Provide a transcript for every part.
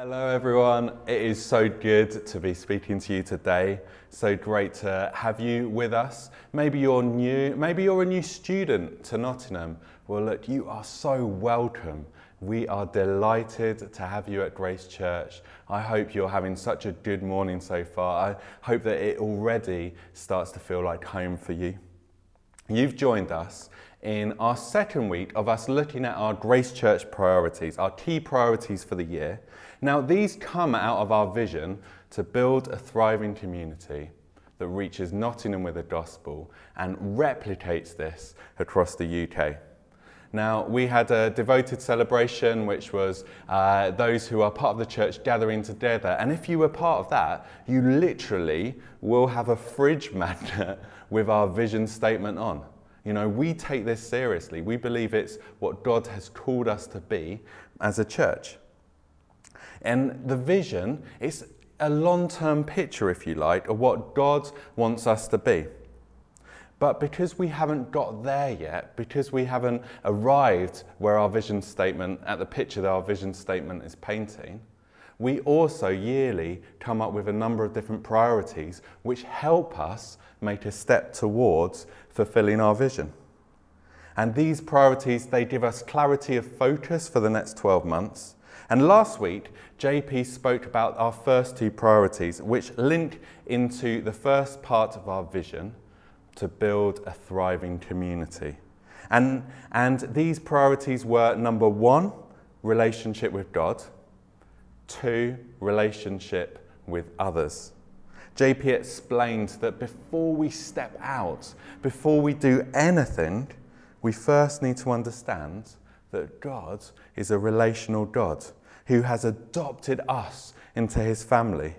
Hello, everyone. It is so good to be speaking to you today. So great to have you with us. Maybe you're new, maybe you're a new student to Nottingham. Well, look, you are so welcome. We are delighted to have you at Grace Church. I hope you're having such a good morning so far. I hope that it already starts to feel like home for you. You've joined us in our second week of us looking at our Grace Church priorities, our key priorities for the year. Now, these come out of our vision to build a thriving community that reaches Nottingham with the gospel and replicates this across the UK. Now, we had a devoted celebration, which was uh, those who are part of the church gathering together. And if you were part of that, you literally will have a fridge magnet with our vision statement on. You know, we take this seriously. We believe it's what God has called us to be as a church. And the vision is a long term picture, if you like, of what God wants us to be. But because we haven't got there yet, because we haven't arrived where our vision statement, at the picture that our vision statement is painting, we also yearly come up with a number of different priorities which help us make a step towards fulfilling our vision. And these priorities, they give us clarity of focus for the next 12 months. And last week, JP spoke about our first two priorities, which link into the first part of our vision to build a thriving community. And, and these priorities were number one, relationship with God, two, relationship with others. JP explained that before we step out, before we do anything, we first need to understand that God is a relational God who has adopted us into his family.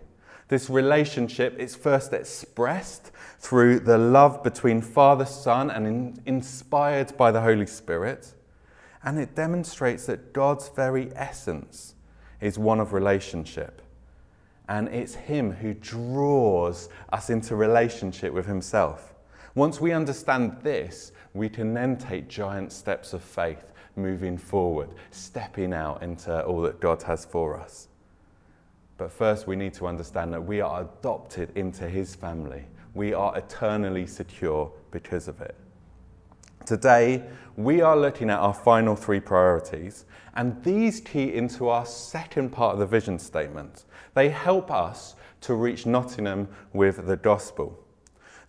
This relationship is first expressed through the love between Father, Son, and in, inspired by the Holy Spirit. And it demonstrates that God's very essence is one of relationship. And it's Him who draws us into relationship with Himself. Once we understand this, we can then take giant steps of faith moving forward, stepping out into all that God has for us. But first, we need to understand that we are adopted into His family. We are eternally secure because of it. Today, we are looking at our final three priorities, and these key into our second part of the vision statement. They help us to reach Nottingham with the gospel.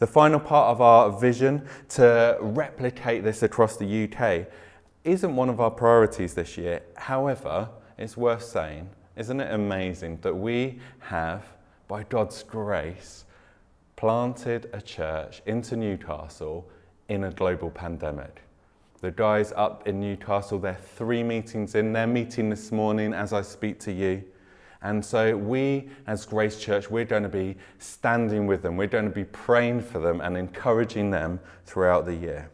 The final part of our vision to replicate this across the UK isn't one of our priorities this year. However, it's worth saying, isn't it amazing that we have, by God's grace, planted a church into Newcastle in a global pandemic? The guys up in Newcastle, they're three meetings in. They're meeting this morning as I speak to you. And so, we as Grace Church, we're going to be standing with them. We're going to be praying for them and encouraging them throughout the year.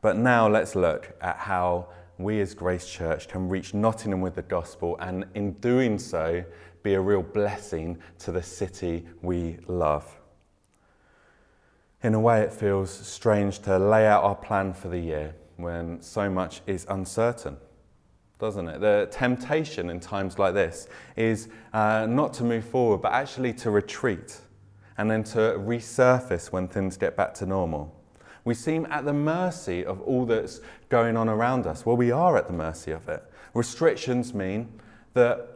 But now let's look at how we as Grace Church can reach Nottingham with the gospel and in doing so, be a real blessing to the city we love. In a way, it feels strange to lay out our plan for the year when so much is uncertain doesn't it? The temptation in times like this is uh, not to move forward, but actually to retreat and then to resurface when things get back to normal. We seem at the mercy of all that's going on around us. Well, we are at the mercy of it. Restrictions mean that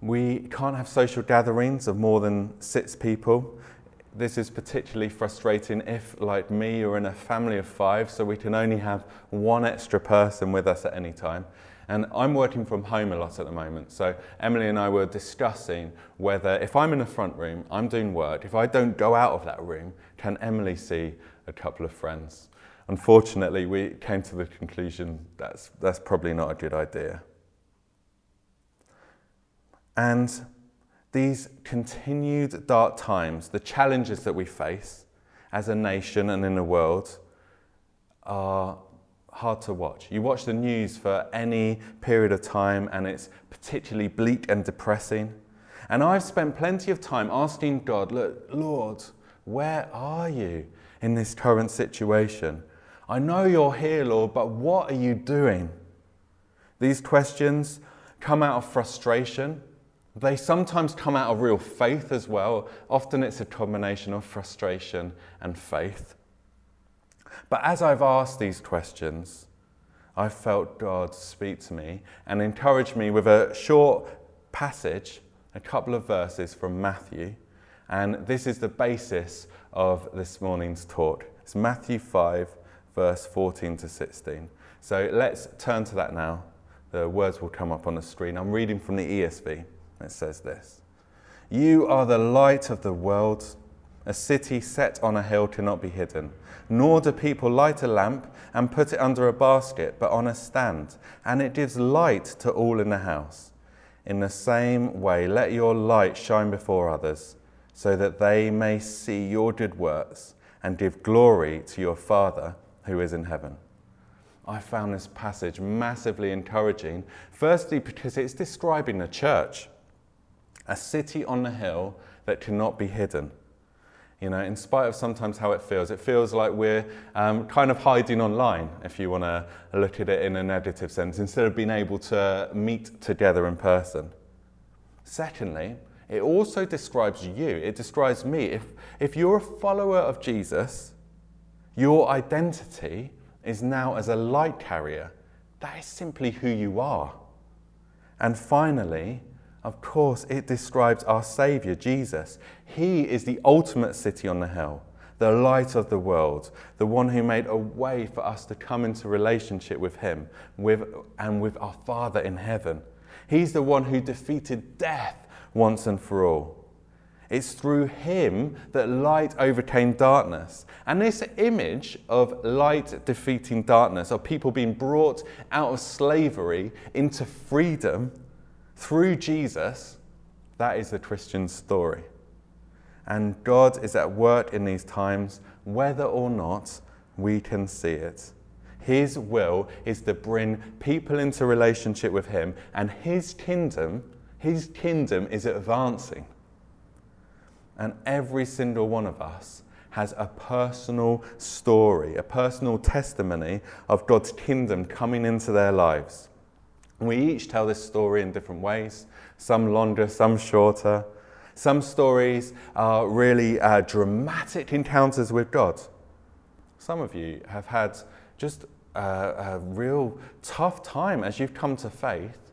we can't have social gatherings of more than six people. This is particularly frustrating if, like me, you're in a family of five, so we can only have one extra person with us at any time. And I'm working from home a lot at the moment. So Emily and I were discussing whether if I'm in the front room, I'm doing work, if I don't go out of that room, can Emily see a couple of friends? Unfortunately, we came to the conclusion that's, that's probably not a good idea. And these continued dark times, the challenges that we face as a nation and in the world, are hard to watch. You watch the news for any period of time and it's particularly bleak and depressing. And I've spent plenty of time asking God, Look, Lord, where are you in this current situation? I know you're here, Lord, but what are you doing? These questions come out of frustration. They sometimes come out of real faith as well. Often it's a combination of frustration and faith. But as I've asked these questions, I felt God speak to me and encourage me with a short passage, a couple of verses from Matthew. And this is the basis of this morning's talk. It's Matthew 5, verse 14 to 16. So let's turn to that now. The words will come up on the screen. I'm reading from the ESV. It says this You are the light of the world. A city set on a hill cannot be hidden. Nor do people light a lamp and put it under a basket, but on a stand, and it gives light to all in the house. In the same way, let your light shine before others, so that they may see your good works and give glory to your Father who is in heaven. I found this passage massively encouraging, firstly, because it's describing the church, a city on the hill that cannot be hidden. You know, in spite of sometimes how it feels, it feels like we're um, kind of hiding online, if you want to look at it in a negative sense, instead of being able to meet together in person. Secondly, it also describes you, it describes me. If, if you're a follower of Jesus, your identity is now as a light carrier. That is simply who you are. And finally, of course, it describes our Saviour, Jesus. He is the ultimate city on the hill, the light of the world, the one who made a way for us to come into relationship with Him with, and with our Father in heaven. He's the one who defeated death once and for all. It's through him that light overcame darkness. And this image of light defeating darkness, of people being brought out of slavery into freedom, through Jesus, that is the Christian story. And God is at work in these times, whether or not we can see it. His will is to bring people into relationship with Him, and His kingdom, His kingdom is advancing. And every single one of us has a personal story, a personal testimony of God's kingdom coming into their lives. We each tell this story in different ways, some longer, some shorter. Some stories are really uh, dramatic encounters with God. Some of you have had just a, a real tough time as you've come to faith,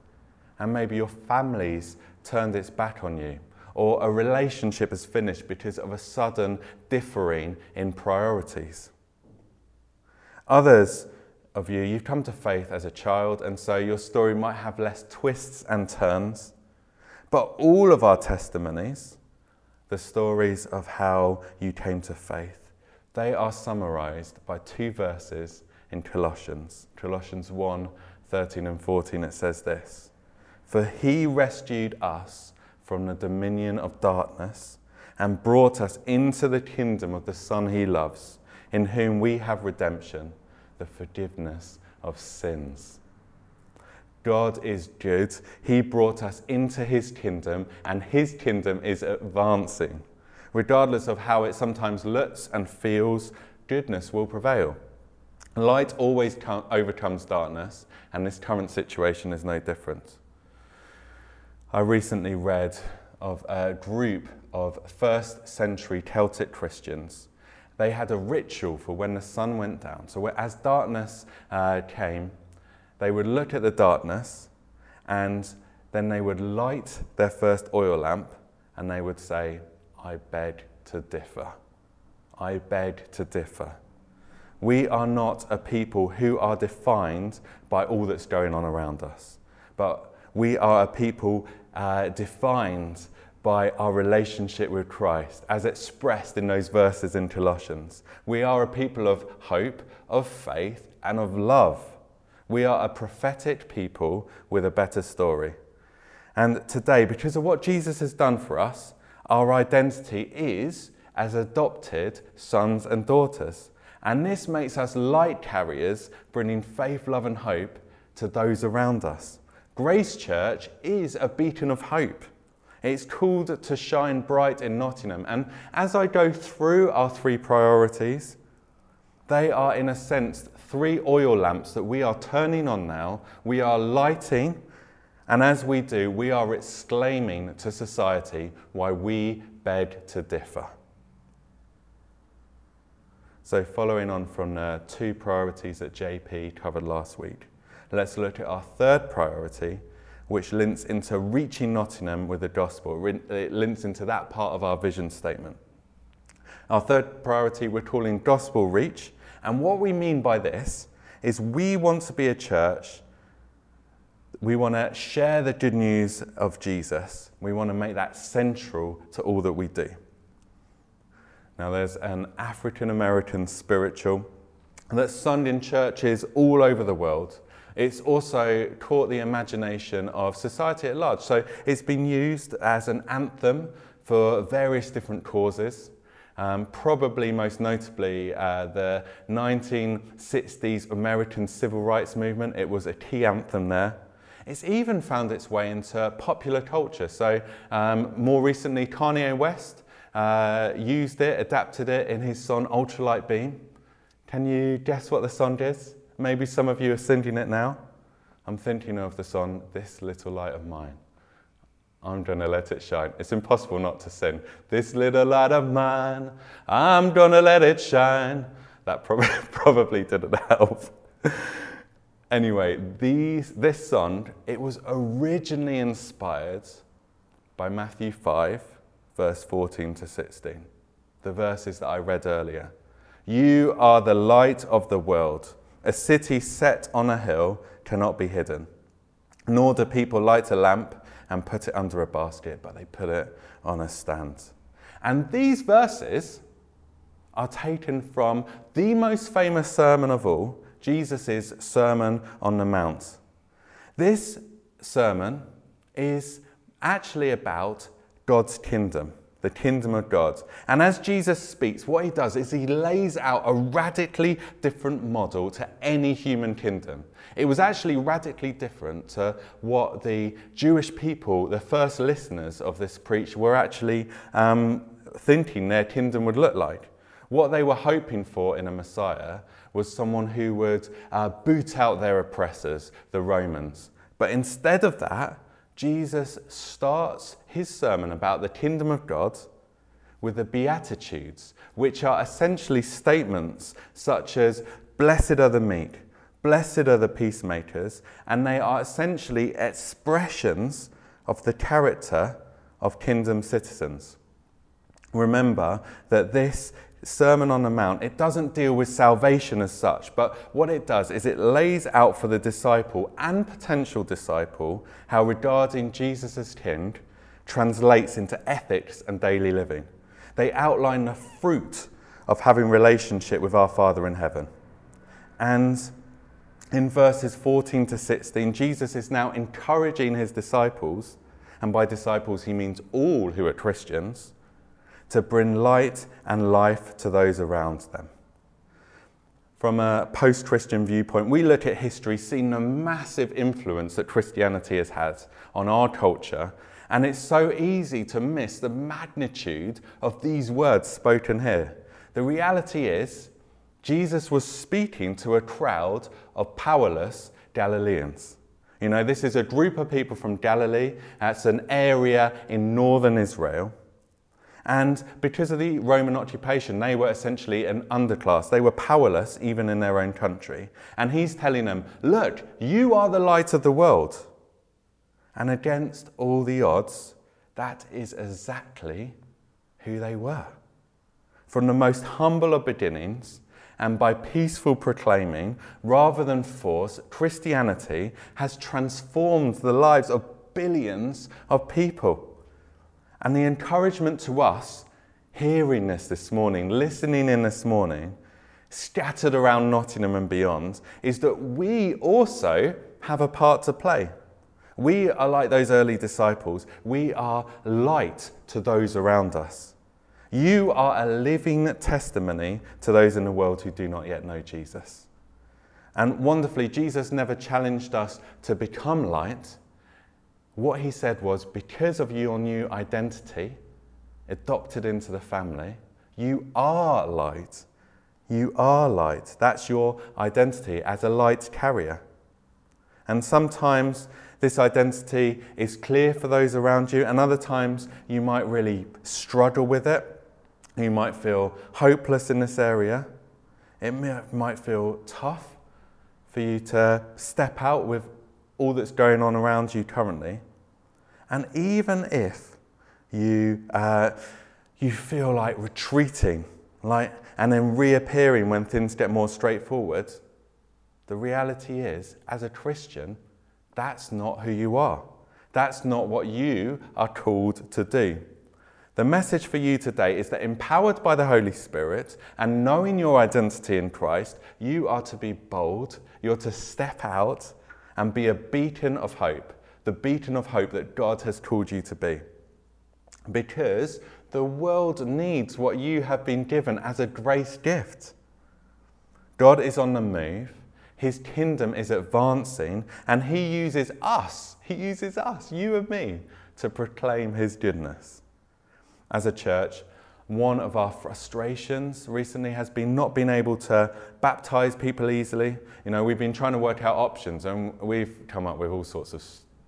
and maybe your family's turned its back on you, or a relationship has finished because of a sudden differing in priorities. Others of you, you've come to faith as a child, and so your story might have less twists and turns. But all of our testimonies, the stories of how you came to faith, they are summarized by two verses in Colossians. Colossians 1 13 and 14, it says this For he rescued us from the dominion of darkness and brought us into the kingdom of the Son he loves, in whom we have redemption the forgiveness of sins. God is good. He brought us into his kingdom, and his kingdom is advancing. Regardless of how it sometimes looks and feels, goodness will prevail. Light always overcomes darkness, and this current situation is no different. I recently read of a group of first century Celtic Christians they had a ritual for when the sun went down. So, as darkness uh, came, they would look at the darkness and then they would light their first oil lamp and they would say, I beg to differ. I beg to differ. We are not a people who are defined by all that's going on around us, but we are a people uh, defined by our relationship with Christ, as expressed in those verses in Colossians. We are a people of hope, of faith, and of love. We are a prophetic people with a better story. And today, because of what Jesus has done for us, our identity is as adopted sons and daughters. And this makes us light carriers, bringing faith, love, and hope to those around us. Grace Church is a beacon of hope. It's called to shine bright in Nottingham. And as I go through our three priorities, they are, in a sense, three oil lamps that we are turning on now. We are lighting And as we do, we are exclaiming to society why we beg to differ. So, following on from the two priorities that JP covered last week, let's look at our third priority, which links into reaching Nottingham with the gospel. It links into that part of our vision statement. Our third priority we're calling gospel reach. And what we mean by this is we want to be a church, we want to share the good news of Jesus. We want to make that central to all that we do. Now, there's an African American spiritual that's sung in churches all over the world. It's also caught the imagination of society at large. So, it's been used as an anthem for various different causes. Um, probably most notably uh, the 1960s American Civil Rights Movement. It was a key anthem there. It's even found its way into popular culture. So, um, more recently, Kanye West uh, used it, adapted it in his song Ultralight Beam. Can you guess what the song is? Maybe some of you are singing it now. I'm thinking of the song This Little Light of Mine. I'm gonna let it shine. It's impossible not to sing. This little light of mine, I'm gonna let it shine. That probably, probably didn't help. anyway, these, this song, it was originally inspired by Matthew 5, verse 14 to 16, the verses that I read earlier. You are the light of the world. A city set on a hill cannot be hidden. Nor do people light a lamp and put it under a basket, but they put it on a stand. And these verses are taken from the most famous sermon of all, Jesus' Sermon on the Mount. This sermon is actually about God's kingdom, the kingdom of God. And as Jesus speaks, what he does is he lays out a radically different model to any human kingdom. It was actually radically different to what the Jewish people, the first listeners of this preach, were actually um, thinking their kingdom would look like. What they were hoping for in a Messiah was someone who would uh, boot out their oppressors, the Romans. But instead of that, Jesus starts his sermon about the kingdom of God with the Beatitudes, which are essentially statements such as, Blessed are the meek, blessed are the peacemakers, and they are essentially expressions of the character of kingdom citizens. Remember that this Sermon on the Mount, it doesn't deal with salvation as such, but what it does is it lays out for the disciple and potential disciple how regarding Jesus as King translates into ethics and daily living. They outline the fruit of having relationship with our Father in heaven. And in verses 14 to 16, Jesus is now encouraging his disciples, and by disciples he means all who are Christians to bring light and life to those around them. From a post Christian viewpoint, we look at history, seeing the massive influence that Christianity has had on our culture, and it's so easy to miss the magnitude of these words spoken here. The reality is, Jesus was speaking to a crowd of powerless Galileans. You know, this is a group of people from Galilee, it's an area in northern Israel. And because of the Roman occupation, they were essentially an underclass. They were powerless even in their own country. And he's telling them, Look, you are the light of the world. And against all the odds, that is exactly who they were. From the most humble of beginnings, and by peaceful proclaiming rather than force, Christianity has transformed the lives of billions of people. And the encouragement to us hearing this this morning, listening in this morning, scattered around Nottingham and beyond, is that we also have a part to play. We are like those early disciples. We are light to those around us. You are a living testimony to those in the world who do not yet know Jesus. And wonderfully, Jesus never challenged us to become light. What he said was, because of your new identity, adopted into the family, you are light. You are light. That's your identity as a light carrier. And sometimes This identity is clear for those around you, and other times you might really struggle with it. You might feel hopeless in this area. It might feel tough for you to step out with all that's going on around you currently. And even if you, uh, you feel like retreating, like, and then reappearing when things get more straightforward, the reality is, as a Christian, that's not who you are. That's not what you are called to do. The message for you today is that empowered by the Holy Spirit and knowing your identity in Christ, you are to be bold, you're to step out and be a beacon of hope, the beacon of hope that God has called you to be. Because the world needs what you have been given as a grace gift. God is on the move, His kingdom is advancing, and He uses us, He uses us, you and me, to proclaim His goodness as a church, one of our frustrations recently has been not being able to baptize people easily. You know, we've been trying to work out options and we've come up with all sorts of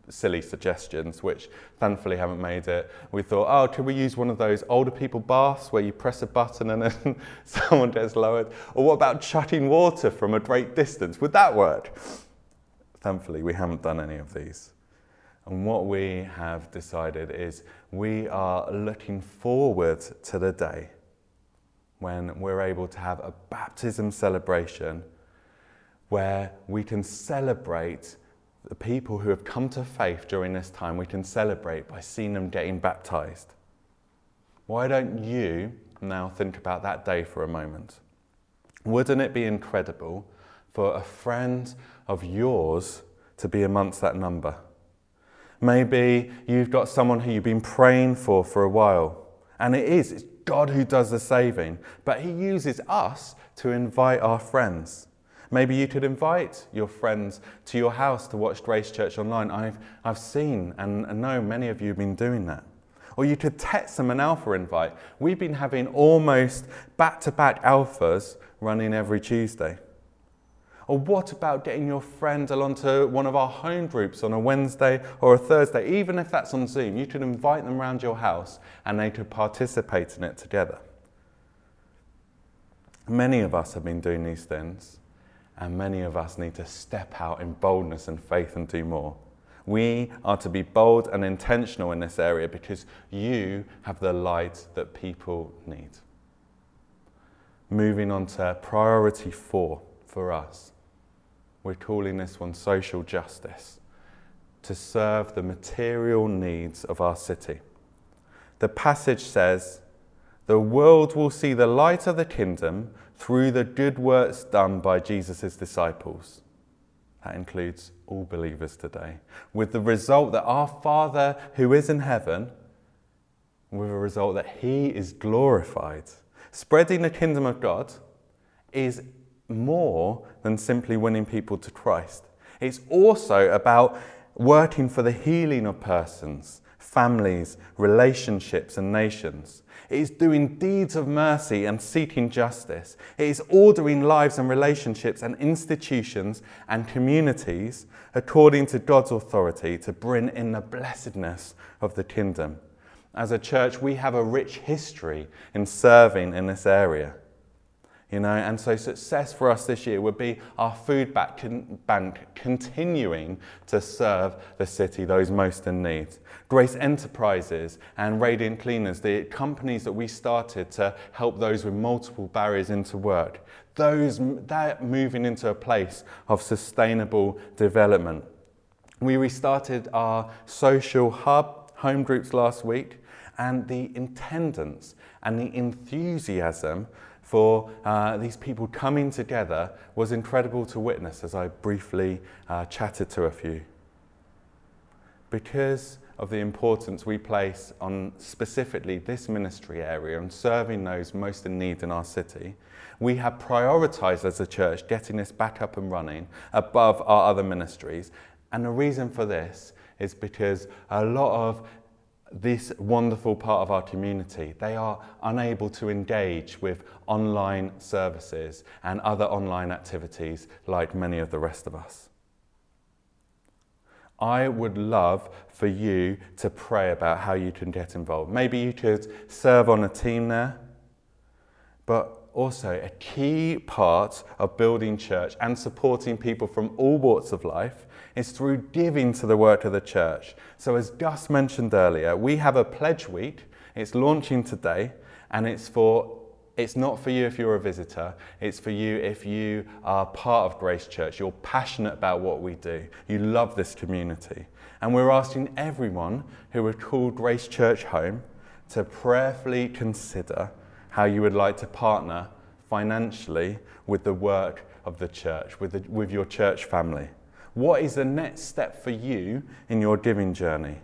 silly suggestions, which thankfully haven't made it. We thought, oh, could we use one of those older people baths where you press a button and then someone gets lowered? Or what about chucking water from a great distance? Would that work? Thankfully, we haven't done any of these. And what we have decided is we are looking forward to the day when we're able to have a baptism celebration where we can celebrate the people who have come to faith during this time. We can celebrate by seeing them getting baptized. Why don't you now think about that day for a moment? Wouldn't it be incredible for a friend of yours to be amongst that number? Maybe you've got someone who you've been praying for for a while. And it is, it's God who does the saving. But He uses us to invite our friends. Maybe you could invite your friends to your house to watch Grace Church online. I've, I've seen and know many of you have been doing that. Or you could text them an alpha invite. We've been having almost back to back alphas running every Tuesday. Or what about getting your friend along to one of our home groups on a Wednesday or a Thursday, even if that's on Zoom? You could invite them around your house and they could participate in it together. Many of us have been doing these things, and many of us need to step out in boldness and faith and do more. We are to be bold and intentional in this area because you have the light that people need. Moving on to priority four for us we're calling this one social justice to serve the material needs of our city. The passage says, The world will see the light of the kingdom through the good works done by Jesus' disciples. That includes all believers today, with the result that our Father who is in heaven, with a result that He is glorified. Spreading the kingdom of God is more than simply winning people to Christ. It's also about working for the healing of persons, families, relationships, and nations. It is doing deeds of mercy and seeking justice. It is ordering lives and relationships and institutions and communities according to God's authority to bring in the blessedness of the kingdom. As a church, we have a rich history in serving in this area. You know, and so success for us this year would be our food bank continuing to serve the city, those most in need. Grace Enterprises and Radiant Cleaners, the companies that we started to help those with multiple barriers into work, those that moving into a place of sustainable development. We restarted our social hub home groups last week, and the attendance and the enthusiasm for uh, these people coming together was incredible to witness as I briefly uh, chatted to a few. Because of the importance we place on specifically this ministry area and serving those most in need in our city, we have prioritized as a church getting this back up and running above our other ministries. And the reason for this is because a lot of this wonderful part of our community, they are unable to engage with online services and other online activities like many of the rest of us. I would love for you to pray about how you can get involved. Maybe you could serve on a team there, but also a key part of building church and supporting people from all walks of life is through giving to the work of the church. So, as Gus mentioned earlier, we have a pledge week. It's launching today, and it's for it's not for you if you're a visitor, it's for you if you are part of Grace Church. You're passionate about what we do, you love this community. And we're asking everyone who would call Grace Church home to prayerfully consider how you would like to partner financially with the work of the church, with, the, with your church family. What is the next step for you in your giving journey?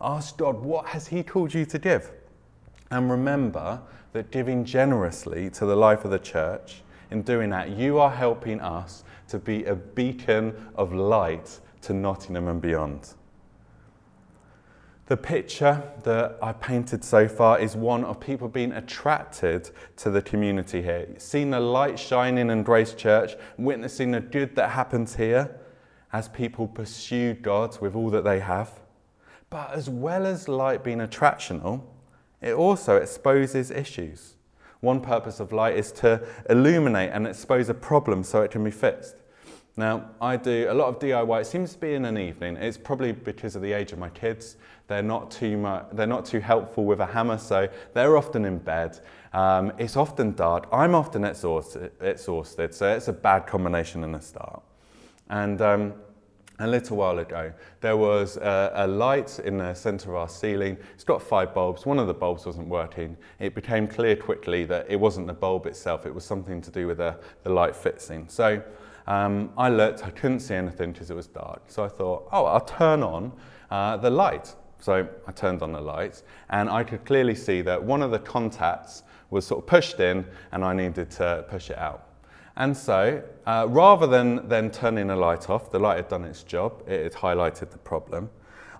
Ask God, what has He called you to give? And remember that giving generously to the life of the church, in doing that, you are helping us to be a beacon of light to Nottingham and beyond. The picture that I painted so far is one of people being attracted to the community here, seeing the light shining in Grace Church, witnessing the good that happens here as people pursue God with all that they have. But as well as light being attractional, it also exposes issues. One purpose of light is to illuminate and expose a problem so it can be fixed. Now, I do a lot of DIY. It seems to be in an evening. It's probably because of the age of my kids. They're not too much, they're not too helpful with a hammer, so they're often in bed. Um, it's often dark. I'm often exhausted, exhausted, so it's a bad combination in the start. And um, a little while ago, there was a, a, light in the center of our ceiling. It's got five bulbs. One of the bulbs wasn't working. It became clear quickly that it wasn't the bulb itself, it was something to do with the, the light fixing. So um, I looked, I couldn't see anything because it was dark. So I thought, oh, I'll turn on uh, the light. So I turned on the light, and I could clearly see that one of the contacts was sort of pushed in, and I needed to push it out. And so, uh, rather than then turning the light off, the light had done its job, it had highlighted the problem.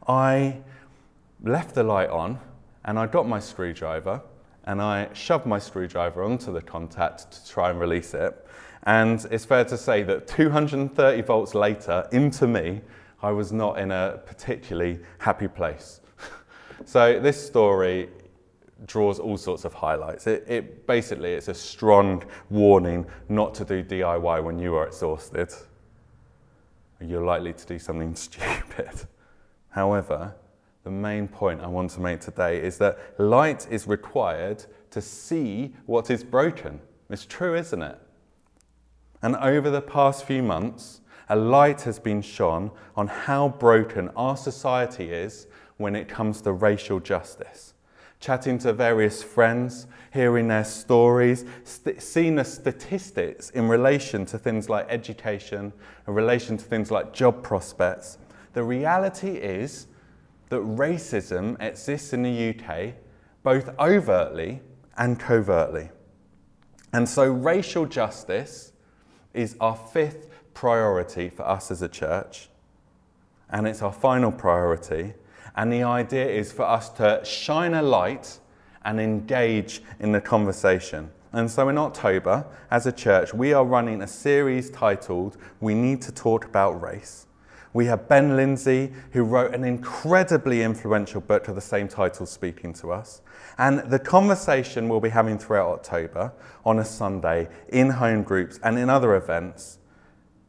I left the light on and I got my screwdriver and I shoved my screwdriver onto the contact to try and release it. And it's fair to say that 230 volts later, into me, I was not in a particularly happy place. so, this story draws all sorts of highlights. It, it, basically it's a strong warning not to do DIY when you are exhausted. You're likely to do something stupid. However, the main point I want to make today is that light is required to see what is broken. It's true, isn't it? And over the past few months, a light has been shone on how broken our society is when it comes to racial justice chatting to various friends, hearing their stories, st- seeing the statistics in relation to things like education, in relation to things like job prospects. The reality is that racism exists in the UK both overtly and covertly. And so racial justice is our fifth priority for us as a church, and it's our final priority and the idea is for us to shine a light and engage in the conversation. And so in October, as a church, we are running a series titled We Need to Talk About Race. We have Ben Lindsay, who wrote an incredibly influential book of the same title, speaking to us. And the conversation we'll be having throughout October on a Sunday in home groups and in other events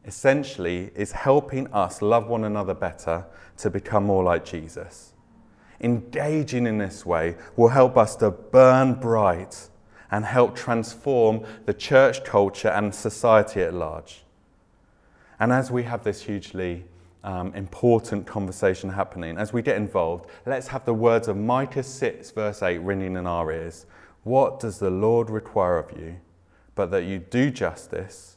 essentially is helping us love one another better to become more like Jesus. Engaging in this way will help us to burn bright and help transform the church culture and society at large. And as we have this hugely um, important conversation happening, as we get involved, let's have the words of Micah 6, verse 8, ringing in our ears. What does the Lord require of you? But that you do justice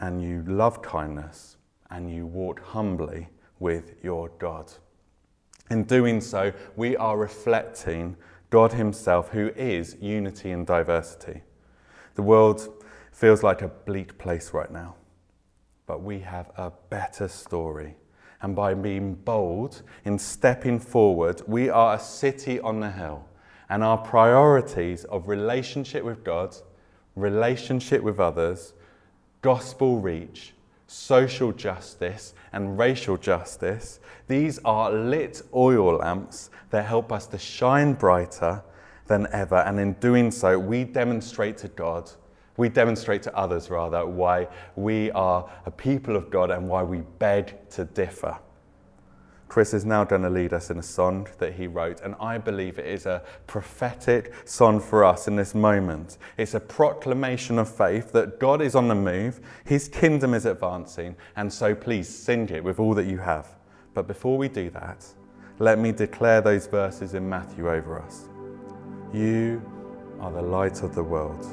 and you love kindness and you walk humbly with your God. In doing so, we are reflecting God Himself, who is unity and diversity. The world feels like a bleak place right now, but we have a better story. And by being bold in stepping forward, we are a city on the hill. And our priorities of relationship with God, relationship with others, gospel reach, social justice, and racial justice. These are lit oil lamps that help us to shine brighter than ever. And in doing so, we demonstrate to God, we demonstrate to others rather, why we are a people of God and why we beg to differ. Chris is now going to lead us in a song that he wrote, and I believe it is a prophetic song for us in this moment. It's a proclamation of faith that God is on the move, his kingdom is advancing, and so please sing it with all that you have. But before we do that, let me declare those verses in Matthew over us. You are the light of the world.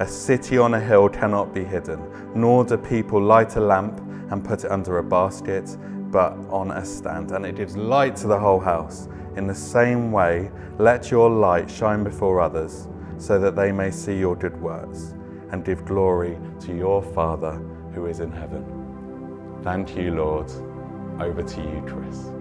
A city on a hill cannot be hidden, nor do people light a lamp and put it under a basket but on a stand, and it gives light to the whole house. In the same way, let your light shine before others, so that they may see your good works and give glory to your Father who is in heaven. Thank you, Lord. Over to you, Chris.